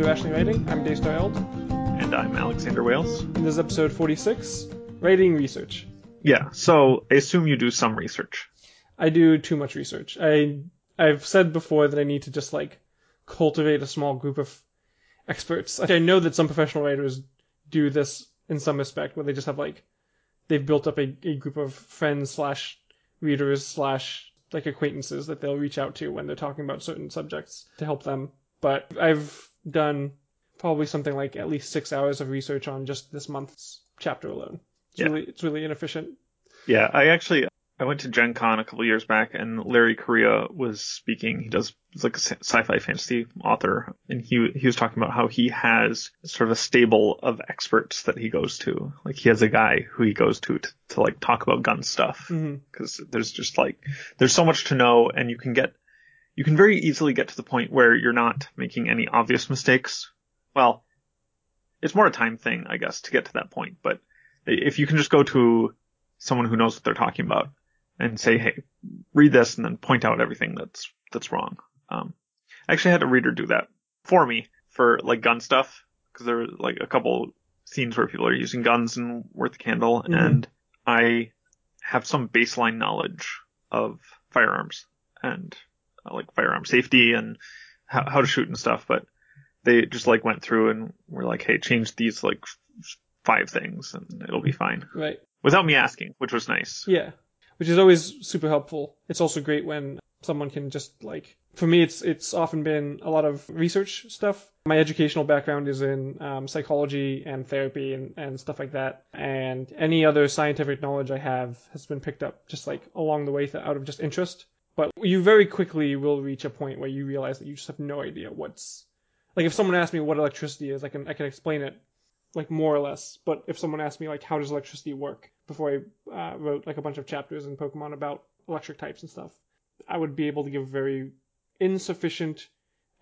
to Ashley Writing. I'm Daystar Eld, And I'm Alexander Wales. and this is episode 46, Writing Research. Yeah, so I assume you do some research. I do too much research. I I've said before that I need to just like cultivate a small group of experts. Like, I know that some professional writers do this in some respect, where they just have like they've built up a, a group of friends slash readers slash like acquaintances that they'll reach out to when they're talking about certain subjects to help them. But I've done probably something like at least six hours of research on just this month's chapter alone. It's Yeah. really it's really inefficient. Yeah, I actually I went to Gen Con a couple years back and Larry Correia was speaking. He does he's like a sci- sci-fi fantasy author and he he was talking about how he has sort of a stable of experts that he goes to. Like he has a guy who he goes to to, to like talk about gun stuff mm-hmm. because there's just like there's so much to know and you can get you can very easily get to the point where you're not making any obvious mistakes. Well, it's more a time thing, I guess, to get to that point. But if you can just go to someone who knows what they're talking about and say, "Hey, read this," and then point out everything that's that's wrong. Um, I actually had a reader do that for me for like gun stuff because there were like a couple scenes where people are using guns and worth the candle, Mhm. and I have some baseline knowledge of firearms and like firearm safety and how, how to shoot and stuff, but they just like went through and were like, "Hey, change these like f- five things and it'll be fine," Right. without me asking, which was nice. Yeah, which is always super helpful. It's also great when someone can just like. For me, it's it's often been a lot of research stuff. My educational background is in um, psychology and therapy and, and stuff like that. And any other scientific knowledge I have has been picked up just like along the way th- out of just interest. But you very quickly will reach a point where you realize that you just have no idea what's like. If someone asked me what electricity is, I can I can explain it like more or less. But if someone asked me like how does electricity work before I uh, wrote like a bunch of chapters in Pokemon about electric types and stuff, I would be able to give very insufficient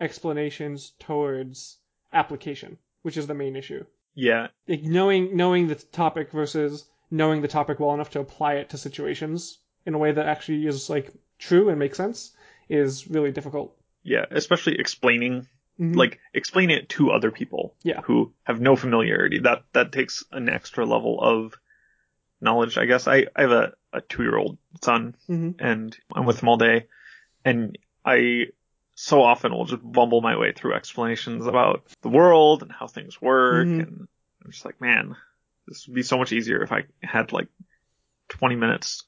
explanations towards application, which is the main issue. Yeah, Like knowing knowing the topic versus knowing the topic well enough to apply it to situations in a way that actually is like true and makes sense is really difficult. yeah, especially explaining Mhm. like explain it to other people Yeah. who have no familiarity. That that takes an extra level of knowledge, I guess. I, I have a, a two year old son Mhm. and I'm with him all day and I so often will just bumble my way through explanations about the world and how things work Mhm. and I'm just like, man, this would be so much easier if I had like 20 minutes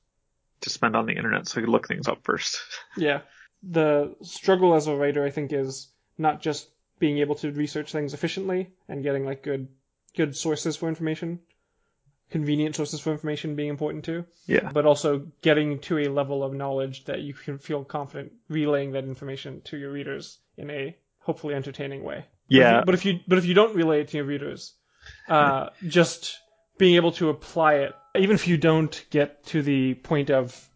to spend on the internet so I could look things up first. Yeah. The struggle as a writer, I think, is not just being able to research things efficiently and getting like good good sources for information, convenient sources for information being important too, yeah. but also getting to a level of knowledge that you can feel confident relaying that information to your readers in a hopefully entertaining way. Yeah. But if you but if you don't relay it to your readers, uh, just being able to apply it, even if you don't get to the point of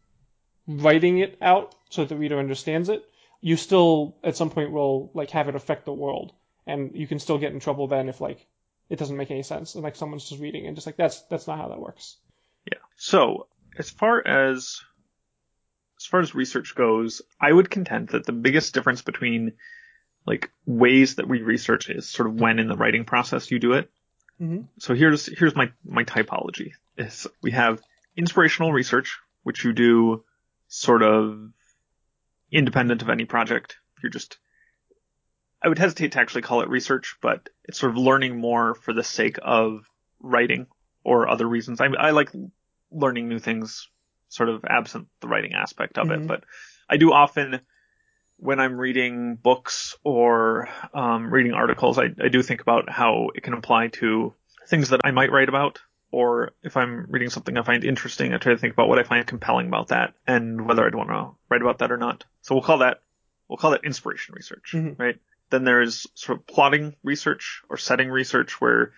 writing it out so that the reader understands it, you still at some point will like have it affect the world, and you can still get in trouble then if like it doesn't make any sense and like someone's just reading and just like that's that's not how that works. Yeah. So as far as as far as research goes, I would contend that the biggest difference between like ways that we research is sort of when in the writing process you do it. Mm-hmm. So here's here's my my typology. Is we have inspirational research, which you do sort of independent of any project. You're just I would hesitate to actually call it research, but it's sort of learning more for the sake of writing or other reasons. I, I like learning new things, sort of absent the writing aspect of Mhm. it. But I do often, when I'm reading books or um, reading articles, I, I do think about how it can apply to things that I might write about. Or if I'm reading something I find interesting, I try to think about what I find compelling about that and whether I'd want to write about that or not. So we'll call that we'll call that inspiration research, Mhm. right? Then there's sort of plotting research or setting research where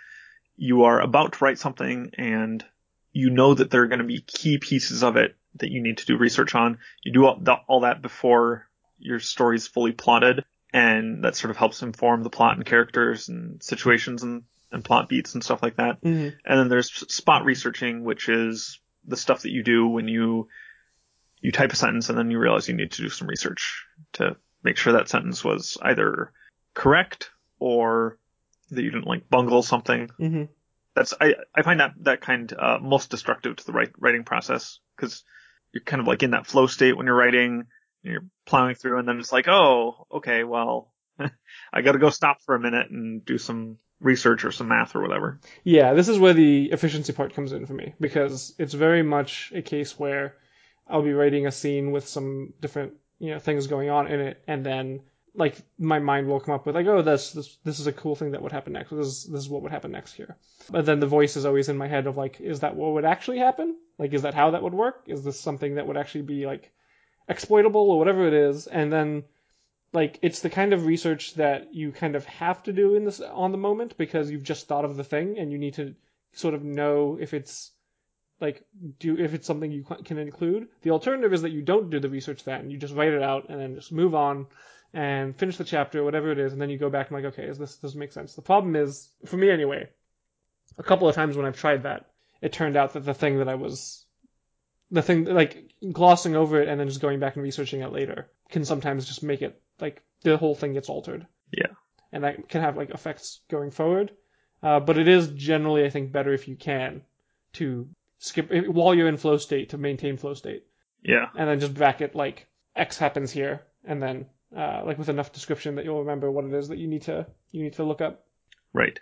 you are about to write something and you know that there are going to be key pieces of it that you need to do research on. You do all, that- all that before your story is fully plotted and that sort of helps inform the plot and characters and situations and, and plot beats and stuff like that. Mm-hmm. And then there's spot researching, which is the stuff that you do when you you type a sentence and then you realize you need to do some research to make sure that sentence was either correct or that you didn't like bungle something. hmm That's I I find that that kind uh, most destructive to the write, writing process because you're kind of like in that flow state when you're writing. And you're plowing through, and then it's like, oh, okay, well, I got to go stop for a minute and do some research or some math or whatever. Yeah, this is where the efficiency part comes in for me because it's very much a case where I'll be writing a scene with some different you know things going on in it, and then like my mind will come up with like, oh, this this this is a cool thing that would happen next. This is this is what would happen next here. But then the voice is always in my head of like, is that what would actually happen? Like, is that how that would work? Is this something that would actually be like exploitable or whatever it is? And then like it's the kind of research that you kind of have to do in this on the moment because you've just thought of the thing and you need to sort of know if it's like do if it's something you can include. The alternative is that you don't do the research then you just write it out and then just move on and finish the chapter whatever it is and then you go back and like okay is this does make sense. The problem is for me anyway. A couple of times when I've tried that, it turned out that the thing that I was the thing like glossing over it and then just going back and researching it later can sometimes just make it like the whole thing gets altered. Yeah. And that can have like effects going forward. Uh, but it is generally, I think, better if you can to skip while you're in flow state to maintain flow state, Yeah. and then just bracket like X happens here, and then uh, like with enough description that you'll remember what it is that you need to you need to look up. Right.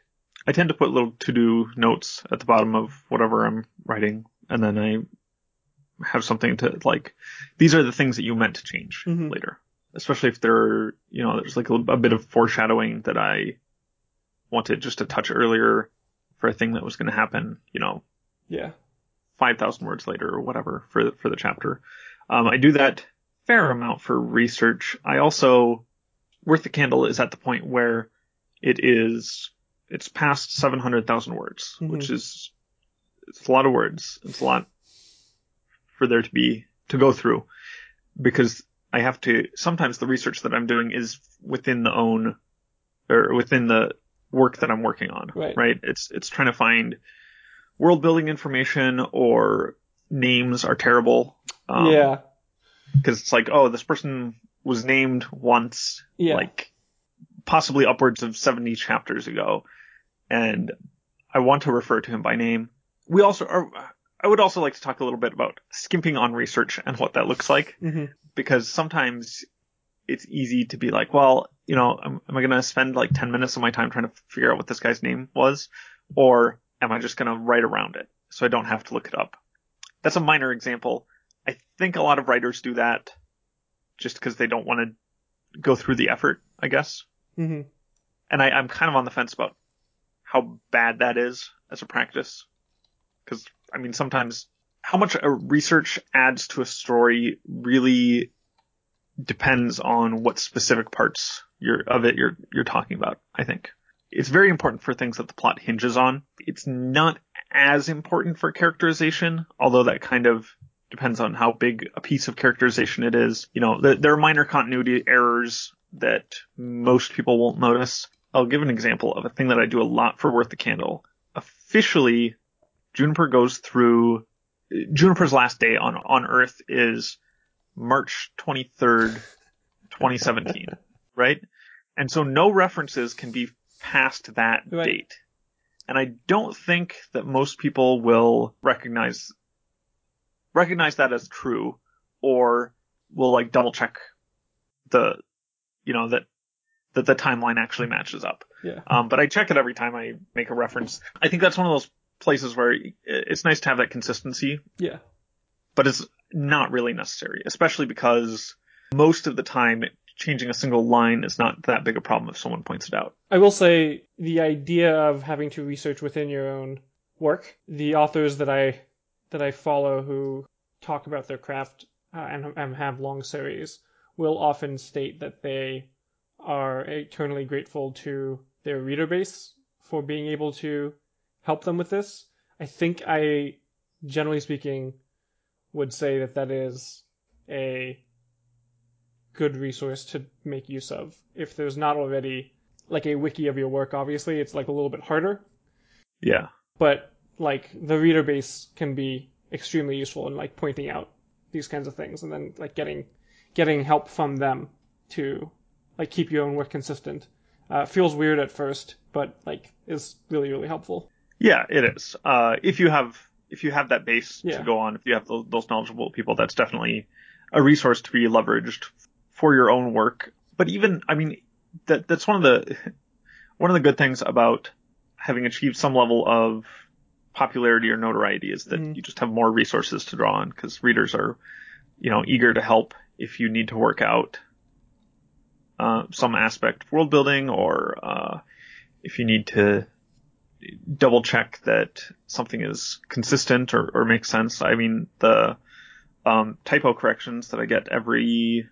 I tend to put little to-do notes at the bottom of whatever I'm writing, and then I have something to like. These are the things that you meant to change Mhm. later, especially if there, you know, there's like a, a bit of foreshadowing that I wanted just a touch earlier for a thing that was going to happen. You know, Yeah. five thousand words later or whatever for the, for the chapter. Um, I do that fair amount for research. I also worth the candle is at the point where it is it's past seven hundred thousand words, Mhm. which is it's a lot of words. It's a lot for there to be to go through because I have to sometimes the research that I'm doing is within the own or within the work that I'm working on. Right. Right. It's it's trying to find world building information or names are terrible. Um, yeah. Because it's like, oh, this person was named once, Yeah. like possibly upwards of 70 chapters ago, and I want to refer to him by name. We also are. I would also like to talk a little bit about skimping on research and what that looks like hmm because sometimes it's easy to be like, well, you know, am, am I going to spend like 10 minutes of my time trying to figure out what this guy's name was? Or am I just going to write around it so I don't have to look it up? That's a minor example. I think a lot of writers do that just because they don't want to go through the effort, I guess. hmm And I, I'm kind of on the fence about how bad that is as a practice. Cause, I mean, sometimes how much a research adds to a story really depends on what specific parts of it you're, you're talking about, I think. It's very important for things that the plot hinges on. It's not as important for characterization, although that kind of depends on how big a piece of characterization it is. You know, th- there are minor continuity errors that most people won't notice. I'll give an example of a thing that I do a lot for Worth the Candle. Officially, Juniper goes through Juniper's last day on on Earth is March 23rd, 2017, right? And so no references can be past that Right. date. And I don't think that most people will recognize recognize that as true or will like double check the you know that that the timeline actually matches up. Yeah. Um, but I check it every time I make a reference. I think that's one of those places where it's nice to have that consistency, Yeah. but it's not really necessary, especially because most of the time changing a single line is not that big a problem if someone points it out. I will say the idea of having to research within your own work, the authors that I that I follow who talk about their craft uh, and, and have long series will often state that they are eternally grateful to their reader base for being able to help them with this. I think I, generally speaking, would say that that is a good resource to make use of. If there's not already like a wiki of your work, obviously, it's like a little bit harder, Yeah. but like the reader base can be extremely useful in like pointing out these kinds of things and then like getting getting help from them to like keep your own work consistent Uh, feels weird at first, but like is really really helpful. Yeah, it is. Uh, if you have if you have that base Yeah. to go on, if you have those, those knowledgeable people, that's definitely a resource to be leveraged for your own work. But even, I mean, that that's one of the one of the good things about having achieved some level of popularity or notoriety is that Mhm. you just have more resources to draw on because readers are, you know, eager to help if you need to work out uh, some aspect of world building or uh, if you need to double check that something is consistent or, or makes sense. I mean, the um, typo corrections that I get every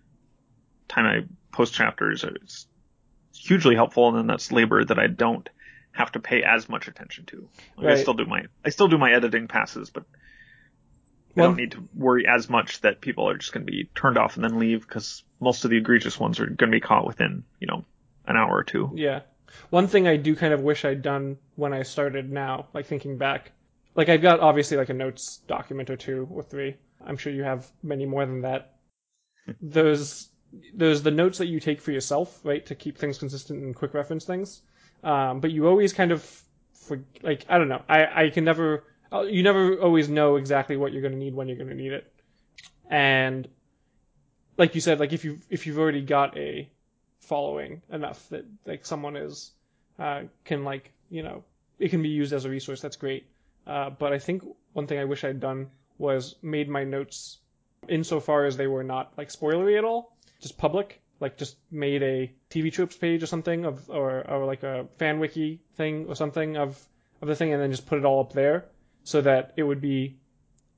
time I post chapters are hugely helpful, and then that's labor that I don't have to pay as much attention to. Like, I still do my I still do my editing passes, but I One- don't need to worry as much that people are just going to be turned off and then leave because most of the egregious ones are going to be caught within you know an hour or two. Yeah. One thing I do kind of wish I'd done when I started now, like thinking back, like I've got obviously like a notes document or two or three. I'm sure you have many more than that. Those there's the notes that you take for yourself, right, to keep things consistent and quick reference things. Um, but you always kind of for like I don't know. I I can never uh, you never always know exactly what you're going to need when you're going to need it. And like you said, like if you if you've already got a following enough that like someone is uh, can like you know it can be used as a resource. That's great. Uh, but I think one thing I wish I'd done was made my notes insofar as they were not like spoilery at all, just public. Like just made a TV tropes page or something of or or like a fan wiki thing or something of of the thing, and then just put it all up there so that it would be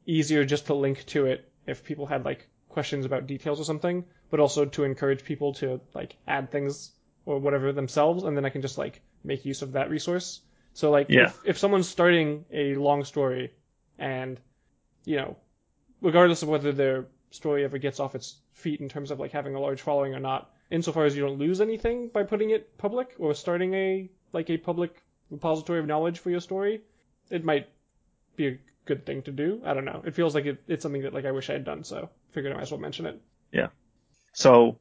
easier just to link to it if people had like questions about details or something, but also to encourage people to like add things or whatever themselves, and then I can just like make use of that resource. So like Yeah. if, if someone's starting a long story and you know, regardless of whether their story ever gets off its feet in terms of like having a large following or not, insofar as you don't lose anything by putting it public or starting a like a public repository of knowledge for your story, it might be a good thing to do. I don't know. It feels like it, it's something that like I wish I had done, so figured I might as well mention it. Yeah. So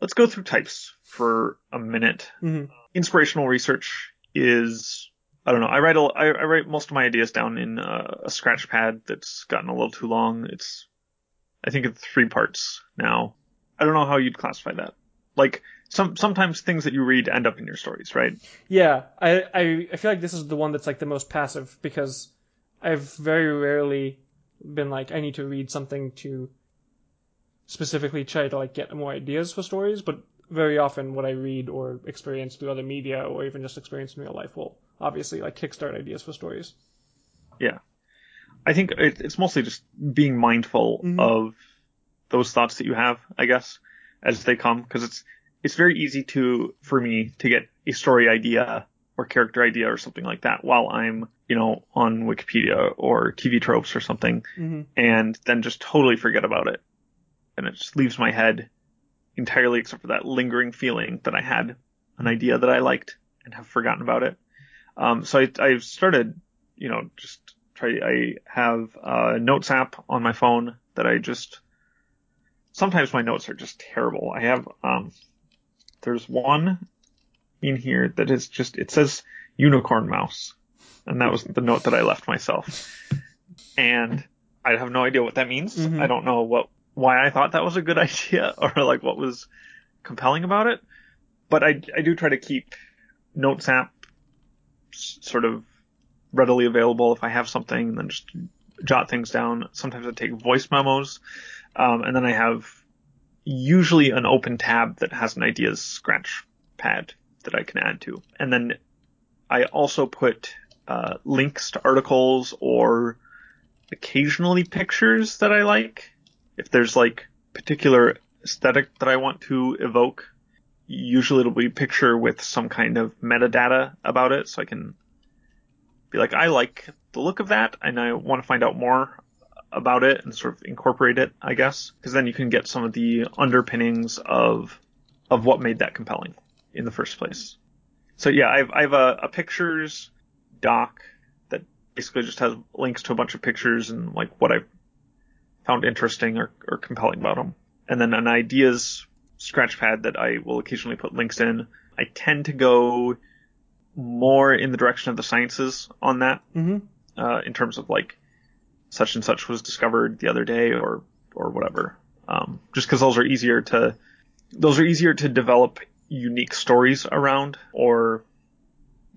let's go through types for a minute. Mhm. Inspirational research is I don't know. I write a, I, I write most of my ideas down in uh, a scratch pad that's gotten a little too long. It's I think it's three parts now. I don't know how you'd classify that. Like some sometimes things that you read end up in your stories, right? Yeah, I, I I feel like this is the one that's like the most passive because I've very rarely been like I need to read something to specifically try to like get more ideas for stories, but very often what I read or experience through other media or even just experience in real life will obviously like kickstart ideas for stories. Yeah, I think it, it's mostly just being mindful Mhm. of those thoughts that you have, I guess, as they come, because it's it's very easy to for me to get a story idea or character idea or something like that while I'm, you know, on Wikipedia or TV tropes or something, Mm-hmm. and then just totally forget about it, and it just leaves my head entirely, except for that lingering feeling that I had an idea that I liked and have forgotten about it. Um, so I, I've started, you know, just try. I have a notes app on my phone that I just. Sometimes my notes are just terrible. I have um, there's one in here that is just it says unicorn mouse, and that was the note that I left myself, and I have no idea what that means. Mhm. I don't know what why I thought that was a good idea or like what was compelling about it, but I I do try to keep notes app sort of readily available if I have something, and then just jot things down. Sometimes I take voice memos, um, and then I have usually an open tab that has an ideas scratch pad that I can add to, and then I also put uh, links to articles or occasionally pictures that I like. If there's like particular aesthetic that I want to evoke, usually it'll be a picture with some kind of metadata about it, so I can be like, I like the look of that, and I want to find out more about it and sort of incorporate it, I guess, because then you can get some of the underpinnings of of what made that compelling in the first place. So yeah, I've I've a, a pictures doc that basically just has links to a bunch of pictures and like what I found interesting or, or compelling about them, and then an ideas scratch pad that I will occasionally put links in I tend to go more in the direction of the sciences on that, Mm-hmm. uh, in terms of like such and such was discovered the other day or or whatever. Um, just because those are easier to those are easier to develop unique stories around or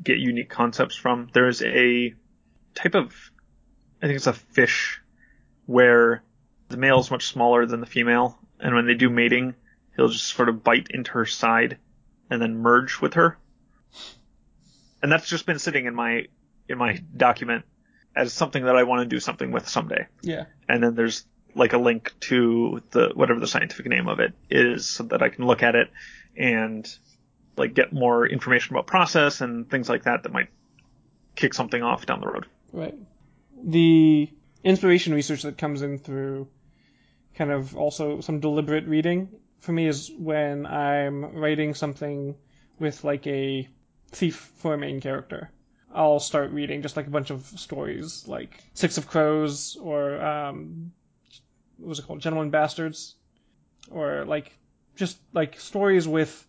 get unique concepts from. There is a type of I think it's a fish where the male is much smaller than the female, and when they do mating, he'll just sort of bite into her side and then merge with her. And that's just been sitting in my in my document as something that I want to do something with someday. Yeah. And then there's like a link to the whatever the scientific name of it is so that I can look at it and like get more information about process and things like that that might kick something off down the road. Right. The inspiration research that comes in through kind of also some deliberate reading for me is when I'm writing something with like a thief for a main character. I'll start reading just like a bunch of stories, like Six of Crows or um, what was it called, Gentlemen Bastards, or like just like stories with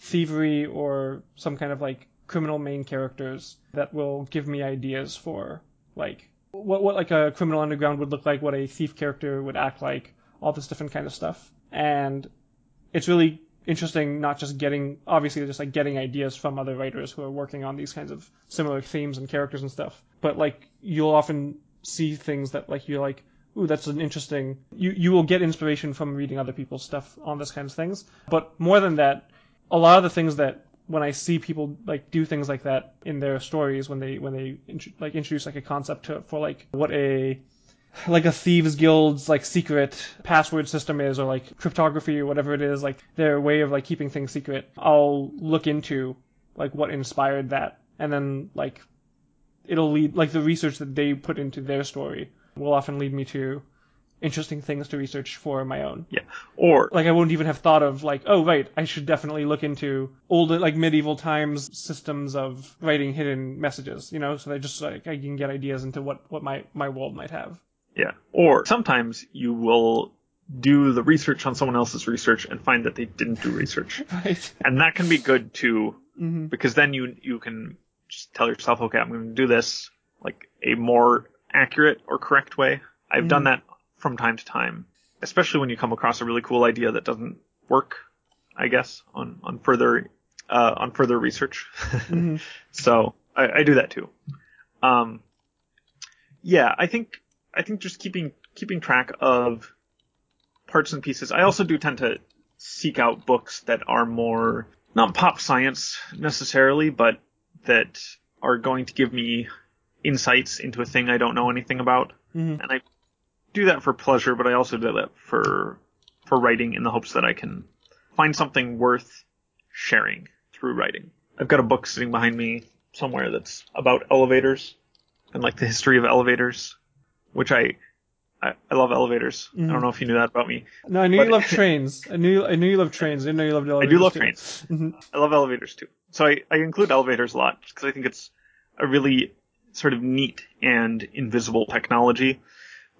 thievery or some kind of like criminal main characters that will give me ideas for like what what like a criminal underground would look like, what a thief character would act like, all this different kind of stuff. And it's really interesting not just getting obviously just like getting ideas from other writers who are working on these kinds of similar themes and characters and stuff, but like you'll often see things that like you're like ooh, that's an interesting. You you will get inspiration from reading other people's stuff on this kinds of things. But more than that, a lot of the things that when I see people like do things like that in their stories when they when they like introduce like a concept to for like what a like a thieves guild's like secret password system is or like cryptography or whatever it is like their way of like keeping things secret i'll look into like what inspired that and then like it'll lead like the research that they put into their story will often lead me to interesting things to research for my own. Yeah. Or Like I wouldn't even have thought of like, oh right, I should definitely look into old like medieval times systems of writing hidden messages, you know, so that just like I can get ideas into what what my my world might have. yeah. Or sometimes you will do the research on someone else's research and find that they didn't do research. Right. and that can be good too hmm because then you you can just tell yourself, okay, I'm going to do this like a more accurate or correct way. I've done that from time to time, especially when you come across a really cool idea that doesn't work. I guess on on further uh, on further research. hmm So I, I do that too. Um, yeah, I think I think just keeping keeping track of parts and pieces. I also do tend to seek out books that are more not pop science necessarily, but that are going to give me insights into a thing I don't know anything about. hmm And I do that for pleasure, but I also do that for for writing in the hopes that I can find something worth sharing through writing. I've got a book sitting behind me somewhere that's about elevators and like the history of elevators, which I I, I love elevators. I Mhm. don't know if you knew that about me. No, I knew But- you love trains. I knew I knew you love trains. I didn't know you loved I elevators. do love too. trains. Mhm. I love elevators too. So I, I include elevators a lot because I think it's a really sort of neat and invisible technology.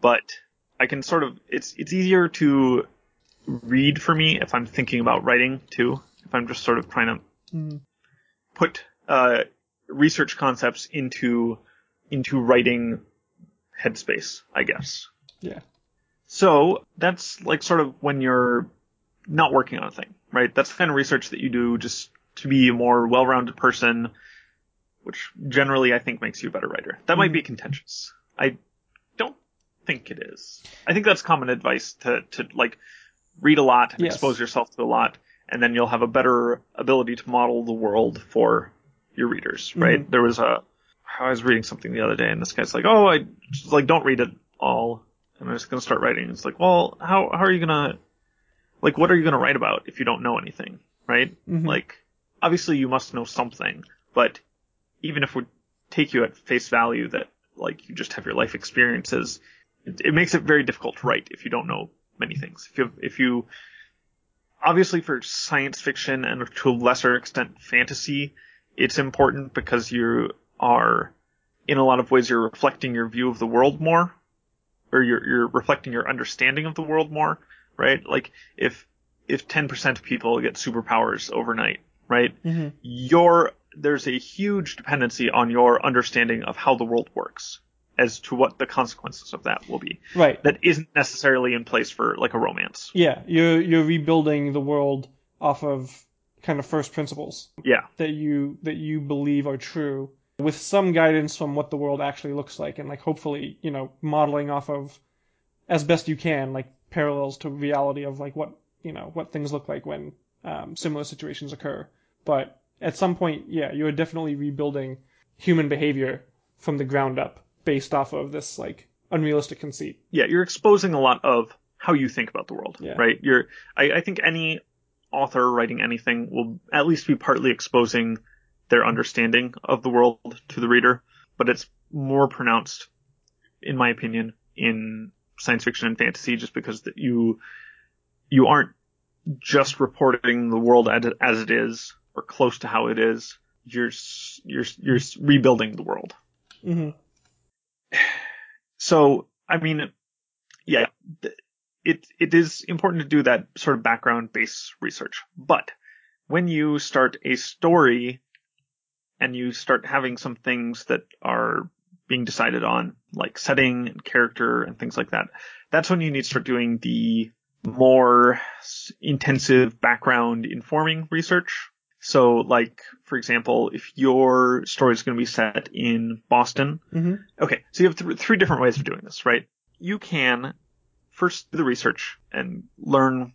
But I can sort of it's it's easier to read for me if I'm thinking about writing too. If I'm just sort of trying to Mhm. put uh, research concepts into into writing headspace, I guess. Yeah. So that's like sort of when you're not working on a thing, right? That's the kind of research that you do just to be a more well-rounded person, which generally I think makes you a better writer. That might be contentious. I don't think it is. I think that's common advice to, to like read a lot and Yes. expose yourself to a lot, and then you'll have a better ability to model the world for your readers, right? There was a, I was reading something the other day and this guy's like, oh, I just like don't read it all. And I'm just gonna start writing. It's like, well, how, how are you gonna, like, what are you gonna write about if you don't know anything, right? Mhm. Like, obviously you must know something, but even if we take you at face value that, like, you just have your life experiences, it, it makes it very difficult to write if you don't know many things. If you, if you, obviously for science fiction and to a lesser extent fantasy, it's important because you are, in a lot of ways, you're reflecting your view of the world more, or you're, you're reflecting your understanding of the world more, right? Like, if, if 10% of people get superpowers overnight, right? Mhm. Your there's a huge dependency on your understanding of how the world works as to what the consequences of that will be. Right. That isn't necessarily in place for like a romance. Yeah, you're you're rebuilding the world off of kind of first principles Yeah. that you that you believe are true with some guidance from what the world actually looks like and like hopefully, you know, modeling off of as best you can like parallels to reality of like what, you know, what things look like when um, similar situations occur. But at some point, yeah, you are definitely rebuilding human behavior from the ground up based off of this like unrealistic conceit. yeah, you're exposing a lot of how you think about the world, Yeah. right? You're, I, I think any author writing anything will at least be partly exposing their understanding of the world to the reader, but it's more pronounced, in my opinion, in science fiction and fantasy, just because that you, you aren't just reporting the world as it, as it is or close to how it is. You're, you're, you're rebuilding the world. hmm So, I mean, yeah, it it is important to do that sort of background based research. But when you start a story and you start having some things that are being decided on, like setting and character and things like that, that's when you need to start doing the more intensive background informing research. So, like, for example, if your story is going to be set in Boston, hmm Okay, so you have th- three different ways of doing this, right? You can first do the research and learn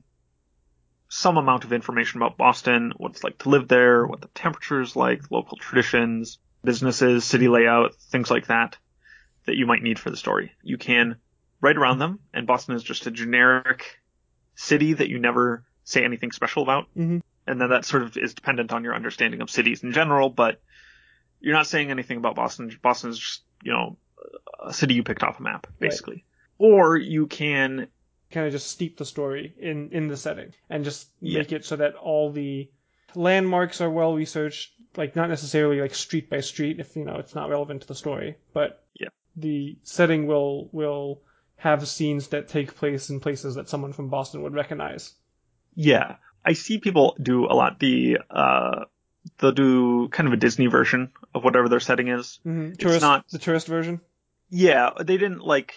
some amount of information about Boston, what it's like to live there, what the temperature is like, local traditions, businesses, city layout, things like that, that you might need for the story. You can write around them, and Boston is just a generic city that you never say anything special about. hmm And then that sort of is dependent on your understanding of cities in general, but you're not saying anything about Boston. Boston is just, you know, a city you picked off a map, basically. Or you can, kind of just steep the story in in the setting and just Yeah. make it so that all the landmarks are well researched like not necessarily like street by street if you know it's not relevant to the story but Yeah. the setting will will have scenes that take place in places that someone from Boston would recognize yeah, I see people do a lot. The, uh, they'll do kind of a Disney version of whatever their setting is. mm-hmm. tourist not- the tourist version Yeah, they didn't like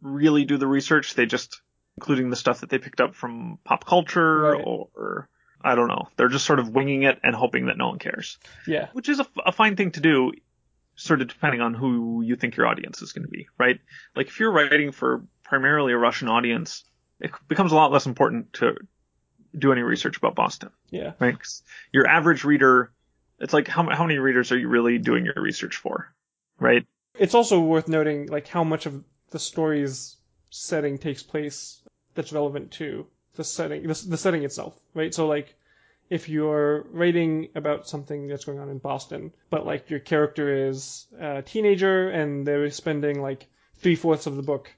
really do the research. They just, including the stuff that they picked up from pop culture Right. or, I don't know. They're just sort of winging it and hoping that no one cares. yeah which is a, a fine thing to do, sort of depending on who you think your audience is going to be, right? Like if you're writing for primarily a Russian audience, it becomes a lot less important to do any research about Boston, yeah right? 'Cause your average reader, it's like how, how many readers are you really doing your research for, right? it's also worth noting like how much of the story's setting takes place that's relevant to the setting the, the setting itself right so like if you're writing about something that's going on in boston but like your character is a teenager and they're spending like three fourths of the book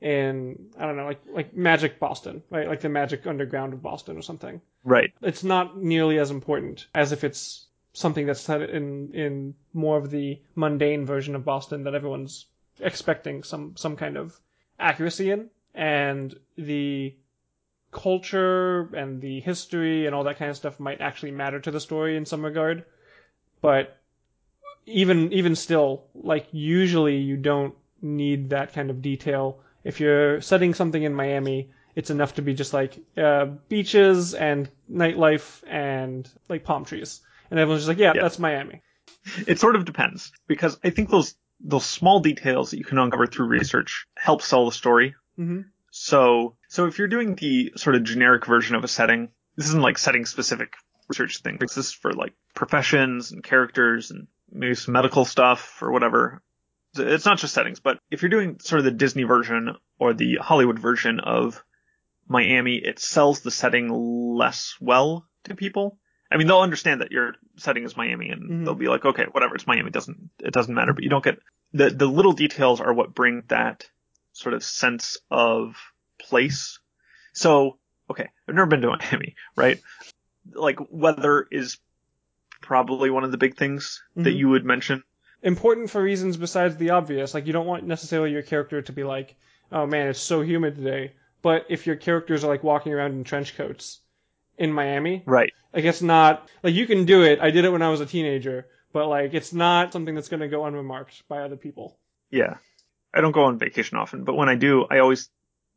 in i don't know like like magic boston right? Like the magic underground of boston or something. Right. it's not nearly as important as if it's something that's set in in more of the mundane version of Boston that everyone's expecting some some kind of accuracy in. And the culture and the history and all that kind of stuff might actually matter to the story in some regard. But even even still like usually you don't need that kind of detail if you're setting something in Miami it's enough to be just like uh, beaches and nightlife and like palm trees and everyone's just like yeah, Yeah. that's Miami It sort of depends because I think those, those small details that you can uncover through research help sell the story. hmm So, so if you're doing the sort of generic version of a setting, this isn't like setting specific research thing. This is for like professions and characters and maybe some medical stuff or whatever. It's not just settings, but if you're doing sort of the Disney version or the Hollywood version of Miami, it sells the setting less well to people. I mean, they'll understand that your setting is Miami and Mhm. they'll be like, okay, whatever, it's Miami. It doesn't, it doesn't matter, but you don't get the, the little details are what bring that sort of sense of place. So, okay, I've never been to Miami, right? Like weather is probably one of the big things that Mhm. you would mention. Important for reasons besides the obvious like you don't want necessarily your character to be like oh man it's so humid today but if your characters are like walking around in trench coats in Miami. Right. Like it's not like you can do it. I did it when I was a teenager, but like it's not something that's going to go unremarked by other people. Yeah. I don't go on vacation often, but when I do, I always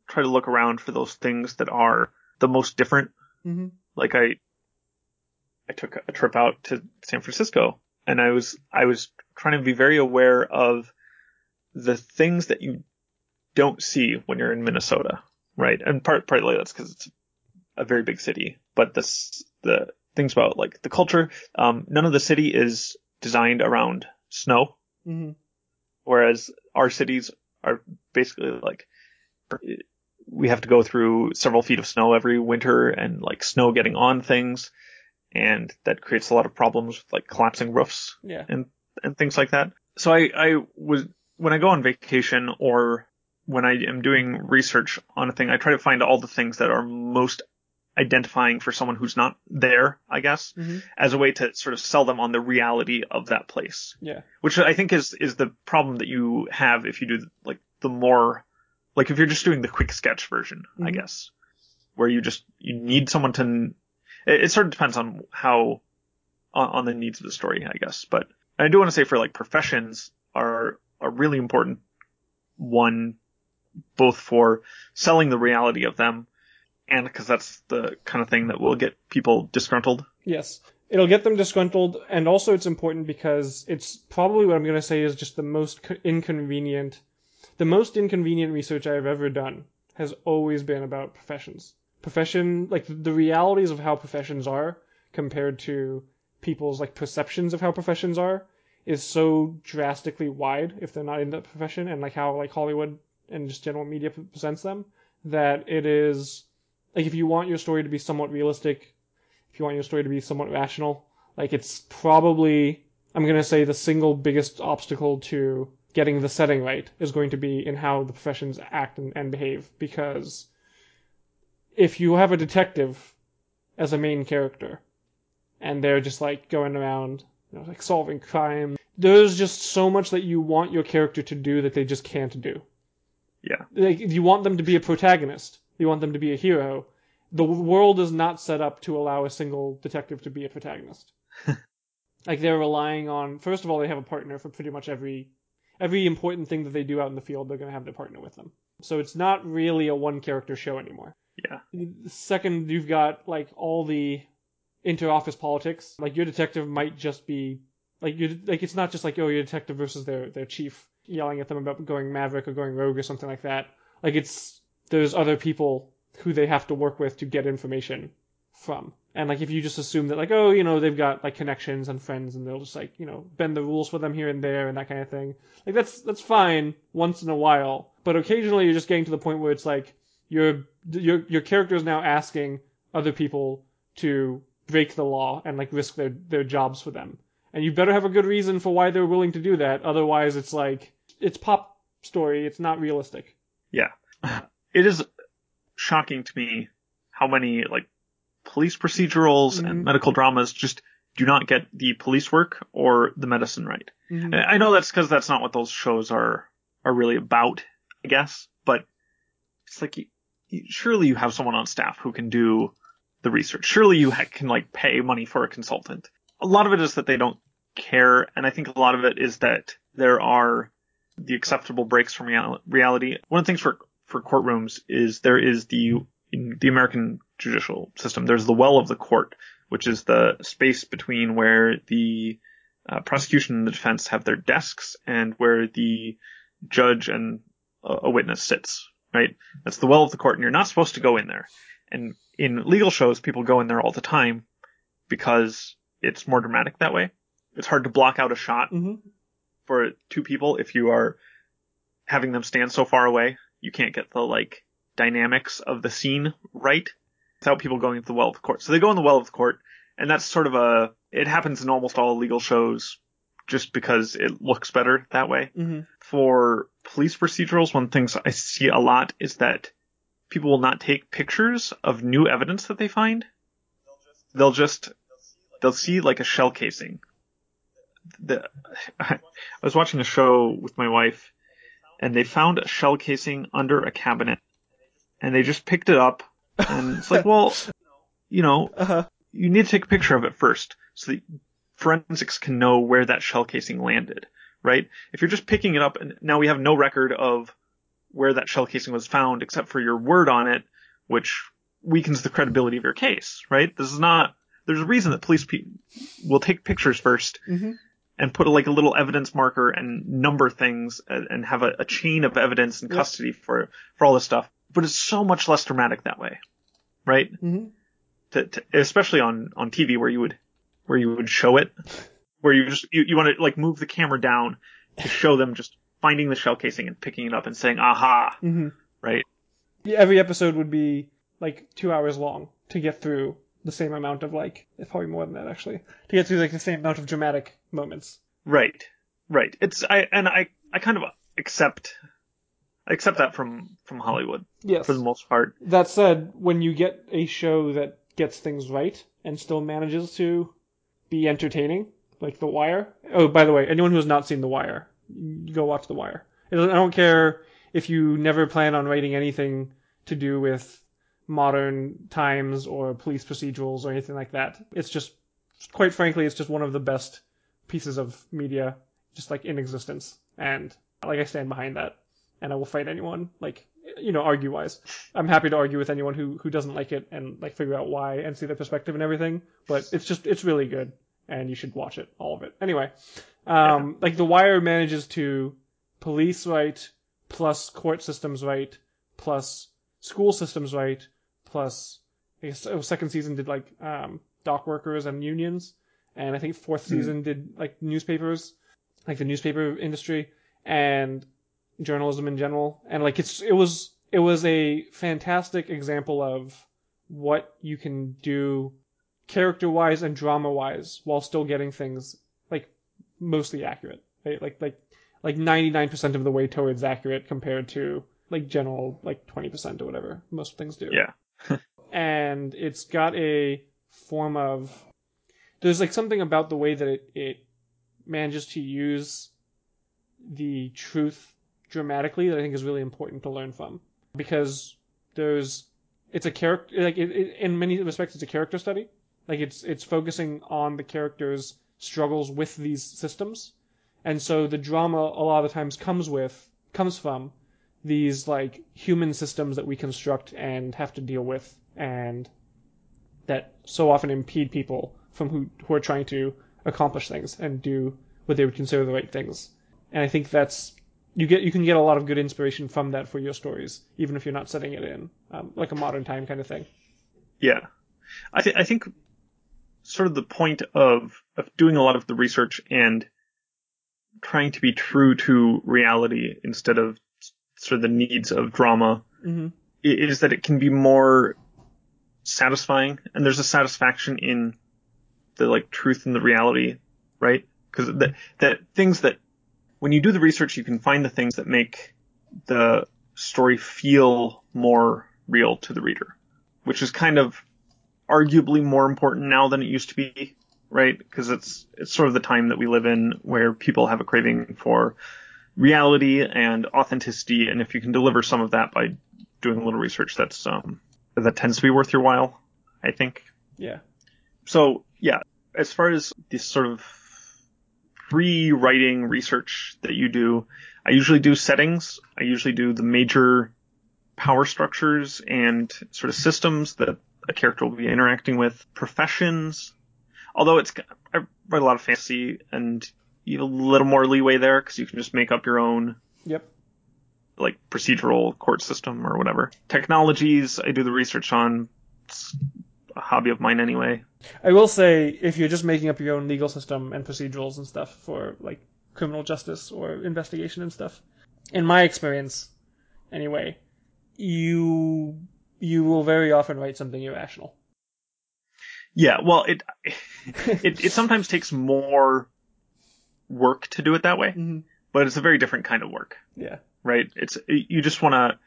try to look around for those things that are the most different. Mm-hmm. Like I, I took a trip out to San Francisco and I was, I was trying to be very aware of the things that you don't see when you're in Minnesota, right? And part, partly that's because it's a very big city, but this, the things about like the culture, um, none of the city is designed around snow, Mm-hmm. whereas our cities are basically like, we have to go through several feet of snow every winter and like snow getting on things. And that creates a lot of problems with like collapsing roofs Yeah. and and things like that. So I, I was when I go on vacation or when I am doing research on a thing, I try to find all the things that are most identifying for someone who's not there, I guess, Mm-hmm. as a way to sort of sell them on the reality of that place. Yeah. Which I think is is the problem that you have if you do like the more like if you're just doing the quick sketch version, I Mhm. guess, where you just you need someone to. It, it sort of depends on how on, on the needs of the story, I guess. But I do want to say for like professions are a really important one, both for selling the reality of them and because that's the kind of thing that will get people disgruntled. Yes. It'll get them disgruntled, and also it's important because it's probably what I'm going to say is just the most co- inconvenient. The most inconvenient research I've ever done has always been about professions. Profession, like the realities of how professions are compared to people's like perceptions of how professions are is so drastically wide if they're not in the profession and like how like Hollywood and just general media presents them that it is like if you want your story to be somewhat realistic if you want your story to be somewhat rational. Like it's probably I'm gonna say the single biggest obstacle to getting the setting right is going to be in how the professions act and, and behave. Because if you have a detective as a main character and they're just like going around, you know, like solving crime, there's just so much that you want your character to do that they just can't do. Yeah. Like you want them to be a protagonist. You want them to be a hero the world is not set up to allow a single detective to be a protagonist. like they're relying on first of all they have a partner for pretty much every every important thing that they do out in the field they're going to have their partner with them. So it's not really a one character show anymore. Yeah. Second, you've got like all the inter-office politics. Like your detective might just be like you like it's not just like oh your detective versus their their chief yelling at them about going maverick or going rogue or something like that. Like it's there's other people who they have to work with to get information from. And like if you just assume that like oh you know they've got like connections and friends and they'll just like you know bend the rules for them here and there and that kind of thing like that's that's fine once in a while but occasionally you're just getting to the point where it's like your your your character is now asking other people to break the law and like risk their their jobs for them and you better have a good reason for why they're willing to do that otherwise it's like it's pop story it's not realistic Yeah. It is shocking to me how many like police procedurals Mhm. and medical dramas just do not get the police work or the medicine right. Mhm. I know that's because that's not what those shows are are really about, I guess. But it's like surely you have someone on staff who can do the research. Surely you ha- can like pay money for a consultant. A lot of it is that they don't care, and I think a lot of it is that there are the acceptable breaks from real- reality. One of the things for for courtrooms is there is the the American judicial system. There's the well of the court, which is the space between where the uh, prosecution and the defense have their desks and where the judge and a, a witness sits. Right? That's the well of the court, and you're not supposed to go in there. And in legal shows, people go in there all the time because it's more dramatic that way. It's hard to block out a shot Mhm. for two people if you are having them stand so far away. You can't get the like dynamics of the scene right without people going into the well of the court. So they go in the well of the court, and that's sort of a it happens in almost all legal shows just because it looks better that way. Mhm. For police procedurals, one of the things I see a lot is that people will not take pictures of new evidence that they find. They'll just they'll see like a shell casing. The, I was watching a show with my wife, and they found a shell casing under a cabinet, and they just picked it up, and it's like, well, you know, Uh-huh. you need to take a picture of it first so that forensics can know where that shell casing landed, right? If you're just picking it up and now we have no record of where that shell casing was found except for your word on it, which weakens the credibility of your case, right? This is not, there's a reason that police pe- will take pictures first Mm-hmm. and put like a little evidence marker and number things and, and have a, a chain of evidence and Yep. custody for, for all this stuff. But it's so much less dramatic that way, right? Mm-hmm. to, to especially on on TV where you would where you would show it, where you just you, you want to like move the camera down to show them just finding the shell casing and picking it up and saying aha, Mm-hmm. right? Yeah, every episode would be like two hours long to get through the same amount of like probably more than that actually to get through like the same amount of dramatic moments. Right, right. It's I and I I kind of accept I accept that from from Hollywood Yes. for the most part. That said, when you get a show that gets things right and still manages to be entertaining, like The Wire. Oh, by the way, anyone who has not seen The Wire, go watch The Wire. I don't care if you never plan on writing anything to do with modern times or police procedurals or anything like that. It's just, quite frankly, it's just one of the best pieces of media, just like in existence. And like I stand behind that, and I will fight anyone, like you know, argue wise. I'm happy to argue with anyone who who doesn't like it and like figure out why and see their perspective and everything. But it's just it's really good, and you should watch it, all of it. Anyway, um, like The Wire manages to police right, plus court systems right, plus school systems right, plus I guess oh, second season did like um, dock workers and unions, and I think fourth Hmm. season did like newspapers, like the newspaper industry and journalism in general. And like it's it was it was a fantastic example of what you can do character wise and drama wise while still getting things like mostly accurate. Right? Like like like 99% of the way towards accurate compared to like general like 20% or whatever most things do Yeah. and it's got a form of there's like something about the way that it, it manages to use the truth dramatically that I think is really important to learn from. Because there's it's a character like it, it, in many respects it's a character study. Like it's it's focusing on the characters struggles with these systems. And so the drama a lot of the times comes with comes from these like human systems that we construct and have to deal with and that so often impede people from who who are trying to accomplish things and do what they would consider the right things. And I think that's you get you can get a lot of good inspiration from that for your stories, even if you're not setting it in um, like a modern time kind of thing. Yeah. I, th- I think sort of the point of, of doing a lot of the research and trying to be true to reality instead of sort of the needs of drama Mm-hmm. is that it can be more satisfying and there's a satisfaction in the like truth and the reality, right? Because that, that things that when you do the research, you can find the things that make the story feel more real to the reader, which is kind of arguably more important now than it used to be, right? Because it's it's sort of the time that we live in where people have a craving for reality and authenticity, and if you can deliver some of that by doing a little research, that's um that tends to be worth your while, I think. Yeah. So yeah, as far as this sort of pre-writing research that you do, I usually do settings. I usually do the major power structures and sort of systems that a character will be interacting with, professions. Although it's, I write a lot of fantasy and you have a little more leeway there because you can just make up your own Yep. like procedural court system or whatever. Technologies, I do the research on. A hobby of mine anyway. I will say if you're just making up your own legal system and procedurals and stuff for like criminal justice or investigation and stuff, in my experience, anyway, you you will very often write something irrational. Yeah, well, it it it sometimes takes more work to do it that way, Mhm. but it's a very different kind of work, Yeah. right? It's you just want to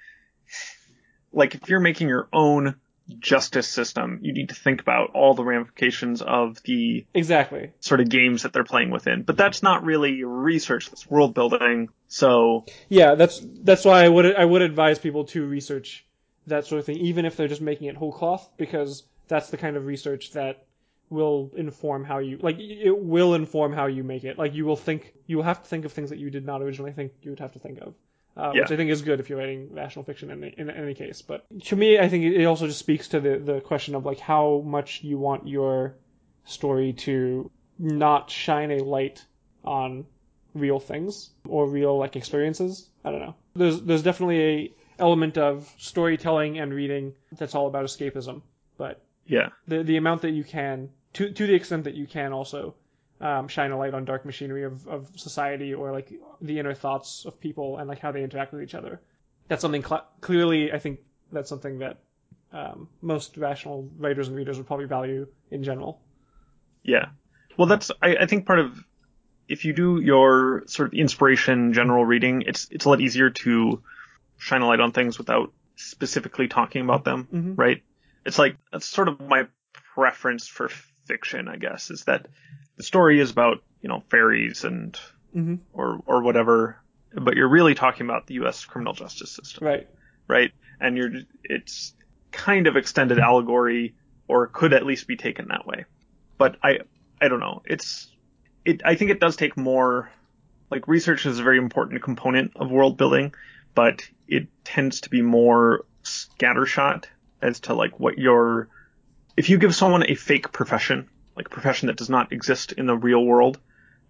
like if you're making your own justice system, you need to think about all the ramifications of the Exactly. sort of games that they're playing within. But that's not really research, that's world building. So, Yeah, that's that's why I would I would advise people to research that sort of thing, even if they're just making it whole cloth, because that's the kind of research that will inform how you like it will inform how you make it. Like you will think you will have to think of things that you did not originally think you would have to think of. Uh, Yeah. Which I think is good if you're writing rational fiction in, in any case. But to me, I think it also just speaks to the, the question of like how much you want your story to not shine a light on real things or real like experiences. I don't know. There's there's definitely a element of storytelling and reading that's all about escapism, but Yeah. the the amount that you can to to the extent that you can also um, shine a light on dark machinery of, of society or like the inner thoughts of people and like how they interact with each other. That's something cl- clearly I think that's something that um, most rational writers and readers would probably value in general. Yeah. Well, that's I, I think part of if you do your sort of inspiration general reading, it's it's a lot easier to shine a light on things without specifically talking about them, Mhm. right? It's like that's sort of my preference for fiction, I guess, is that the story is about you know fairies and Mm-hmm. or or whatever, but you're really talking about the U.S. criminal justice system Right. right? And you're it's kind of extended allegory, or could at least be taken that way. But I I don't know. It's it. I think it does take more. Like research is a very important component of world building, but it tends to be more scattershot as to like what your if you give someone a fake profession, like a profession that does not exist in the real world,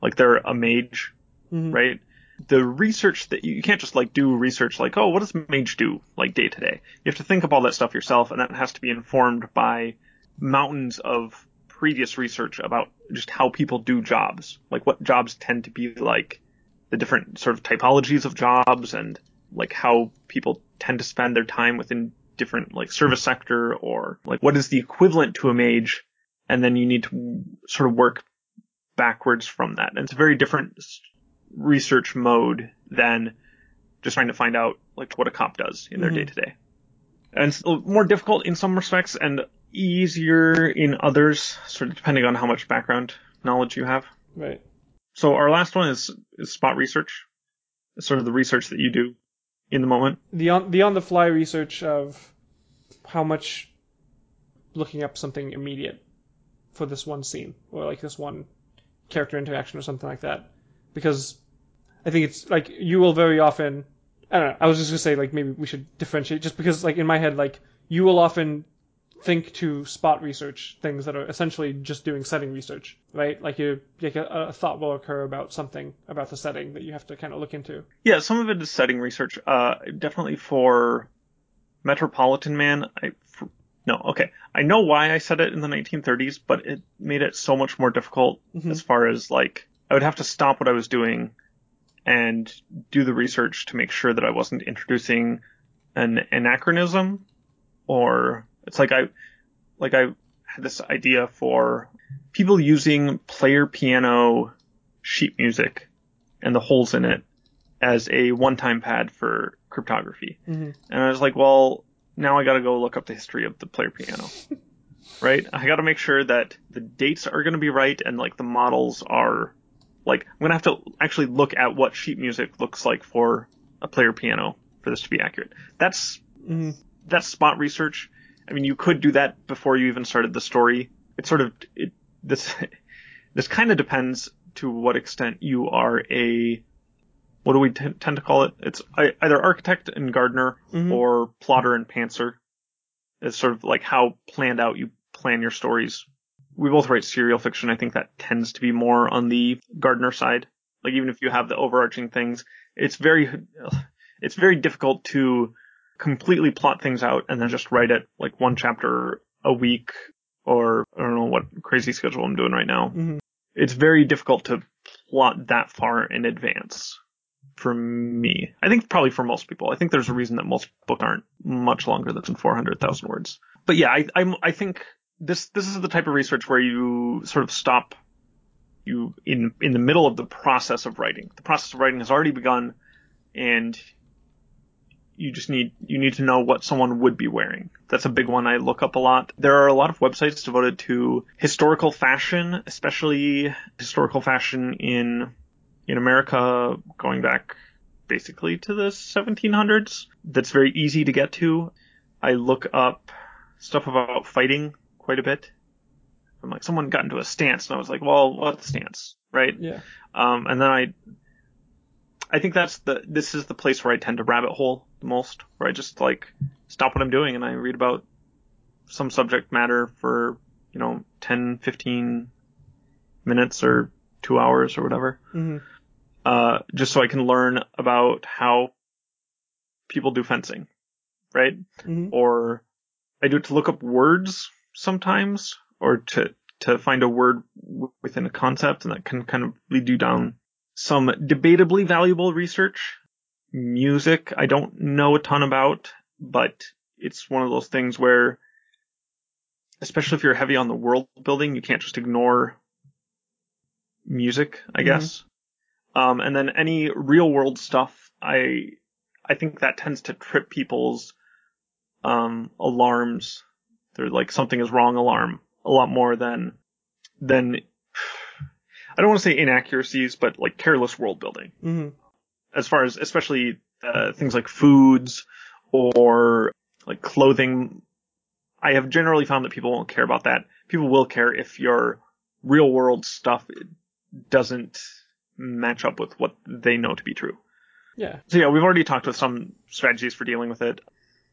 like they're a mage, Mhm. right? The research that you, you can't just like do research like, oh, what does mage do like day to day? You have to think of all that stuff yourself, and that has to be informed by mountains of previous research about just how people do jobs, like what jobs tend to be like, the different sort of typologies of jobs, and like how people tend to spend their time within different like service sector or like what is the equivalent to a mage, and then you need to sort of work backwards from that. And it's a very different research mode than just trying to find out like what a cop does in their day to day. And it's more difficult in some respects and easier in others, sort of depending on how much background knowledge you have. Right. So our last one is, is spot research. It's sort of the research that you do in the moment. the on the on the fly research of how much looking up something immediate for this one scene or like this one character interaction or something like that because I think it's like you will very often I don't know I was just gonna say like maybe we should differentiate just because like in my head like you will often think to spot research things that are essentially just doing setting research right like you like a, a thought will occur about something about the setting that you have to kind of look into Yeah, some of it is setting research. Uh, definitely for Metropolitan Man. I for, no, okay. I know why I said it in the 1930s, but it made it so much more difficult Mhm. as far as like I would have to stop what I was doing and do the research to make sure that I wasn't introducing an anachronism or it's like I like I had this idea for people using player piano sheet music and the holes in it as a one-time pad for cryptography. mm-hmm. And I was like, well, now I got to go look up the history of the player piano. right? I got to make sure that the dates are going to be right and like the models are like I'm going to have to actually look at what sheet music looks like for a player piano for this to be accurate. That's Mm-hmm. that's spot research. I mean, you could do that before you even started the story. It sort of it this this kind of depends to what extent you are a what do we t- tend to call it? It's either architect and gardener Mhm. or plotter and pantser. It's sort of like how planned out you plan your stories. We both write serial fiction. I think that tends to be more on the gardener side. Like even if you have the overarching things, it's very it's very difficult to completely plot things out and then just write it like one chapter a week or I don't know what crazy schedule I'm doing right now. Mhm. It's very difficult to plot that far in advance for me. I think probably for most people. I think there's a reason that most books aren't much longer than 400,000 words. But yeah, I, I, I think this, this is the type of research where you sort of stop you in, in the middle of the process of writing. The process of writing has already begun and you just need you need to know what someone would be wearing. That's a big one I look up a lot. There are a lot of websites devoted to historical fashion, especially historical fashion in in America going back basically to the 1700s. That's very easy to get to. I look up stuff about fighting quite a bit. I'm like, someone got into a stance, and I was like, well, what stance, right? Yeah. Um, and then I, I think that's the, this is the place where I tend to rabbit hole the most, where I just like stop what I'm doing and I read about some subject matter for, you know, 10, 15 minutes or two hours or whatever. hmm Uh, just so I can learn about how people do fencing, right? hmm Or I do it to look up words sometimes, or to, to find a word w- within a concept, and that can kind of lead you down some debatably valuable research. Music, I don't know a ton about, but it's one of those things where, especially if you're heavy on the world building, you can't just ignore music, I Mhm. guess. Um, and then any real world stuff, I, I think that tends to trip people's, um, alarms. They're like something is wrong alarm a lot more than, than, I don't want to say inaccuracies, but like careless world building hmm as far as especially uh, things like foods or like clothing. I have generally found that people won't care about that. People will care if your real world stuff doesn't match up with what they know to be true. Yeah. So yeah, we've already talked with some strategies for dealing with it.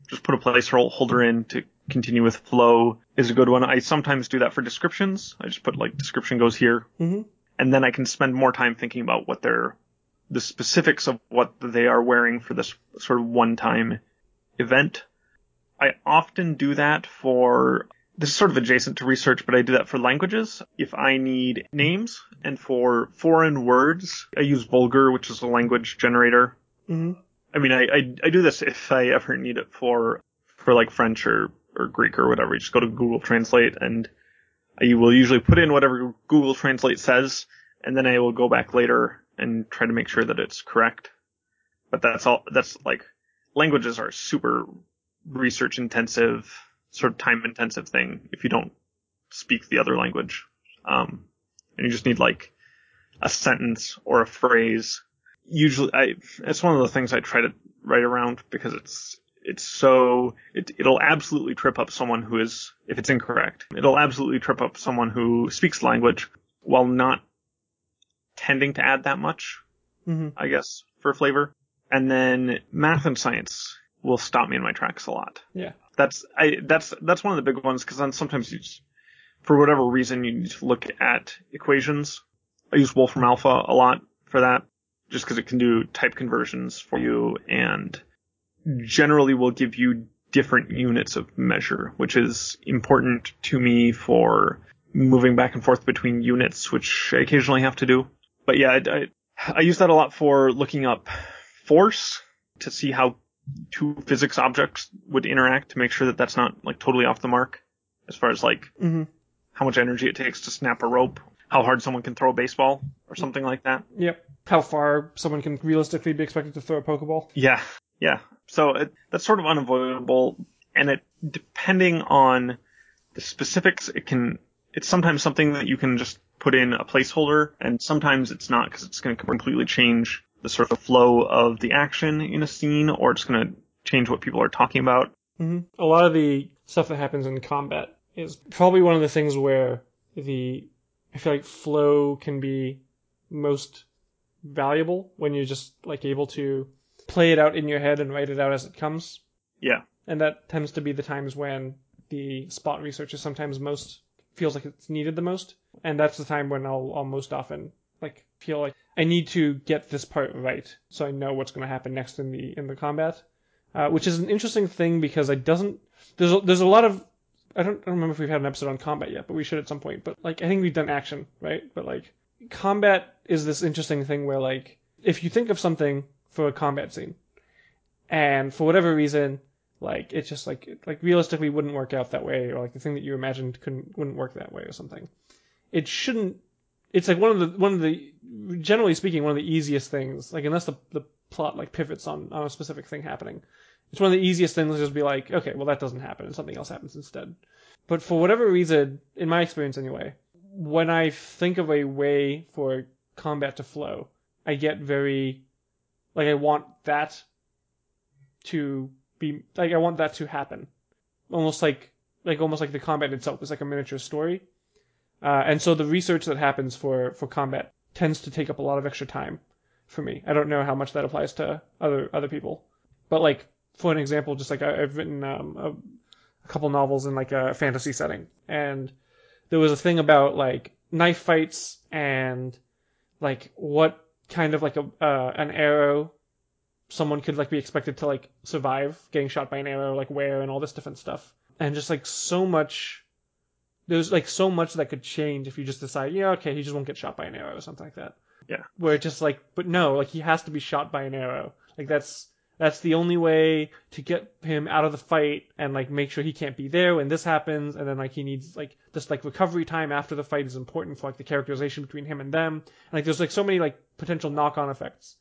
Just put a placeholder in to continue with flow is a good one. I sometimes do that for descriptions. I just put like description goes here hmm and then I can spend more time thinking about what they're, the specifics of what they are wearing for this sort of one-time event. I often do that for, this is sort of adjacent to research, but I do that for languages. If I need names and for foreign words, I use Vulgar, which is a language generator. hmm I mean, I, I, I do this if I ever need it for, for like French or, or Greek or whatever. You just go to Google Translate and I will usually put in whatever Google Translate says, and then I will go back later and try to make sure that it's correct. But that's all, that's like, languages are super research intensive, sort of time intensive thing if you don't speak the other language. Um, and you just need like a sentence or a phrase. Usually, I, it's one of the things I try to write around because it's, it's so, it, it'll absolutely trip up someone who is, if it's incorrect, it'll absolutely trip up someone who speaks language while not tending to add that much, hmm I guess, for flavor. And then math and science will stop me in my tracks a lot. Yeah. That's, I, that's, that's one of the big ones because then sometimes you just, for whatever reason, you need to look at equations. I use Wolfram Alpha a lot for that just because it can do type conversions for you and generally will give you different units of measure, which is important to me for moving back and forth between units, which I occasionally have to do. But yeah, I, I, I use that a lot for looking up force to see how two physics objects would interact to make sure that that's not like totally off the mark as far as like hmm how much energy it takes to snap a rope, how hard someone can throw a baseball or something like that. Yep. How far someone can realistically be expected to throw a Pokeball. Yeah, yeah. So it, that's sort of unavoidable, and it depending on the specifics, it can. It's sometimes something that you can just put in a placeholder, and sometimes it's not because it's going to completely change the sort of flow of the action in a scene, or it's going to change what people are talking about. hmm A lot of the stuff that happens in combat is probably one of the things where the I feel like flow can be most valuable when you're just like able to play it out in your head and write it out as it comes. Yeah. And that tends to be the times when the spot research is sometimes most feels like it's needed the most. And that's the time when I'll, I'll most often like feel like I need to get this part right so I know what's going to happen next in the in the combat. Uh, which is an interesting thing because I doesn't there's a, there's a lot of I don't, I don't remember if we've had an episode on combat yet, but we should at some point. But like I think we've done action, right? But like combat is this interesting thing where like if you think of something for a combat scene, and for whatever reason, like it just like like realistically wouldn't work out that way, or like the thing that you imagined couldn't wouldn't work that way or something. It shouldn't. It's like one of the one of the generally speaking one of the easiest things. Like unless the the plot like pivots on on a specific thing happening, it's one of the easiest things to just be like, okay, well that doesn't happen, and something else happens instead. But for whatever reason, in my experience anyway, when I think of a way for combat to flow, I get very like I want that to be like I want that to happen. Almost like like almost like the combat itself is like a miniature story. Uh, and so the research that happens for for combat tends to take up a lot of extra time for me. I don't know how much that applies to other other people, but like for an example, just like I, I've written um, a, a couple novels in like a fantasy setting, and there was a thing about like knife fights and like what kind of like a uh, an arrow someone could like be expected to like survive getting shot by an arrow like where and all this different stuff. And just like so much there's like so much that could change if you just decide yeah okay he just won't get shot by an arrow or something like that. Yeah. where it just like but no like he has to be shot by an arrow. Like that's that's the only way to get him out of the fight and like make sure he can't be there when this happens. And then like he needs like this like recovery time after the fight is important for like the characterization between him and them. And, like there's like so many like potential knock-on effects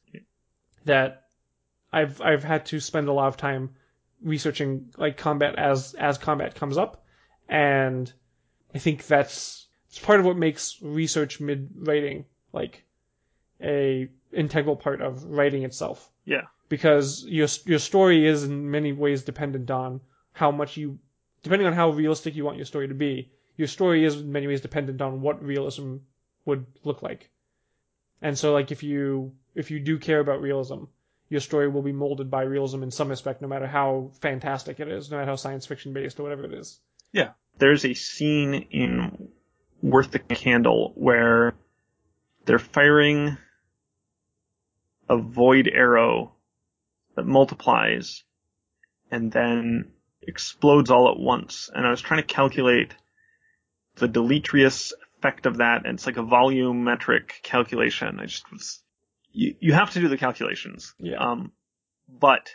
that I've I've had to spend a lot of time researching like combat as as combat comes up. And I think that's it's part of what makes research mid writing like a integral part of writing itself. Yeah. because your your story is in many ways dependent on how much you depending on how realistic you want your story to be your story is in many ways dependent on what realism would look like. And so like if you if you do care about realism your story will be molded by realism in some respect no matter how fantastic it is no matter how science fiction based or whatever it is There's a scene in Worth the Candle where they're firing a void arrow that multiplies and then explodes all at once. And I was trying to calculate the deleterious effect of that, and it's like a volumetric calculation. I just was, you, you have to do the calculations. yeah Um, but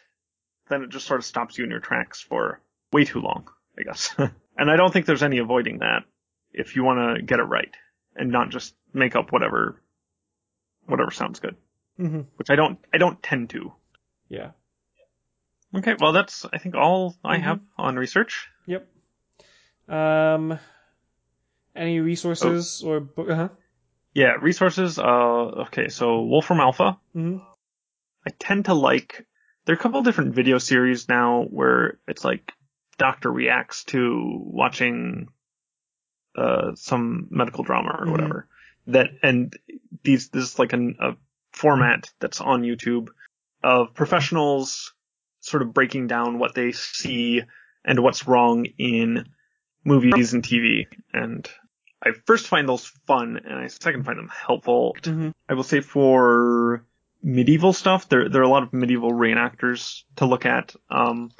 then it just sort of stops you in your tracks for way too long, I guess. and I don't think there's any avoiding that if you want to get it right and not just make up whatever, whatever sounds good, hmm which I don't, I don't tend to. yeah Okay, well that's, I think all I Mhm. have on research. Yep. Um, any resources or book? Uh huh. Yeah, resources, uh, okay, so Wolfram Alpha, hmm I tend to like, there are a couple of different video series now where it's like doctor reacts to watching uh, some medical drama or Mhm. whatever. That and these this is like an, a format that's on YouTube of professionals sort of breaking down what they see and what's wrong in movies and TV. And I first find those fun, and I second find them helpful. hmm I will say for medieval stuff, there there are a lot of medieval reenactors to look at. Um,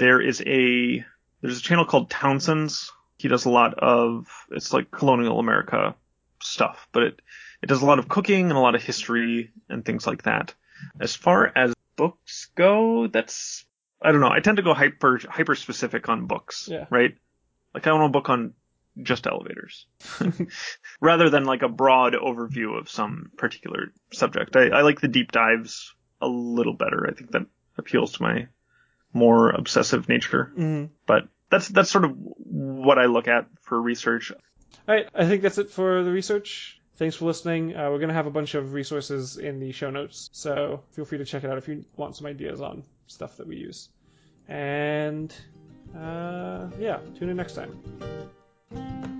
there is a there's a channel called Townsend's. He does a lot of it's like colonial America stuff, but it it does a lot of cooking and a lot of history and things like that. As far as books go, that's I don't know. I tend to go hyper hyper specific on books, Yeah. right? Like I want a book on just elevators rather than like a broad overview of some particular subject. I, I like the deep dives a little better. I think that appeals to my more obsessive nature. hmm But that's that's sort of what I look at for research. All right. I think that's it for the research. Thanks for listening. Uh, we're gonna have a bunch of resources in the show notes, so feel free to check it out if you want some ideas on stuff that we use. And uh, yeah, tune in next time.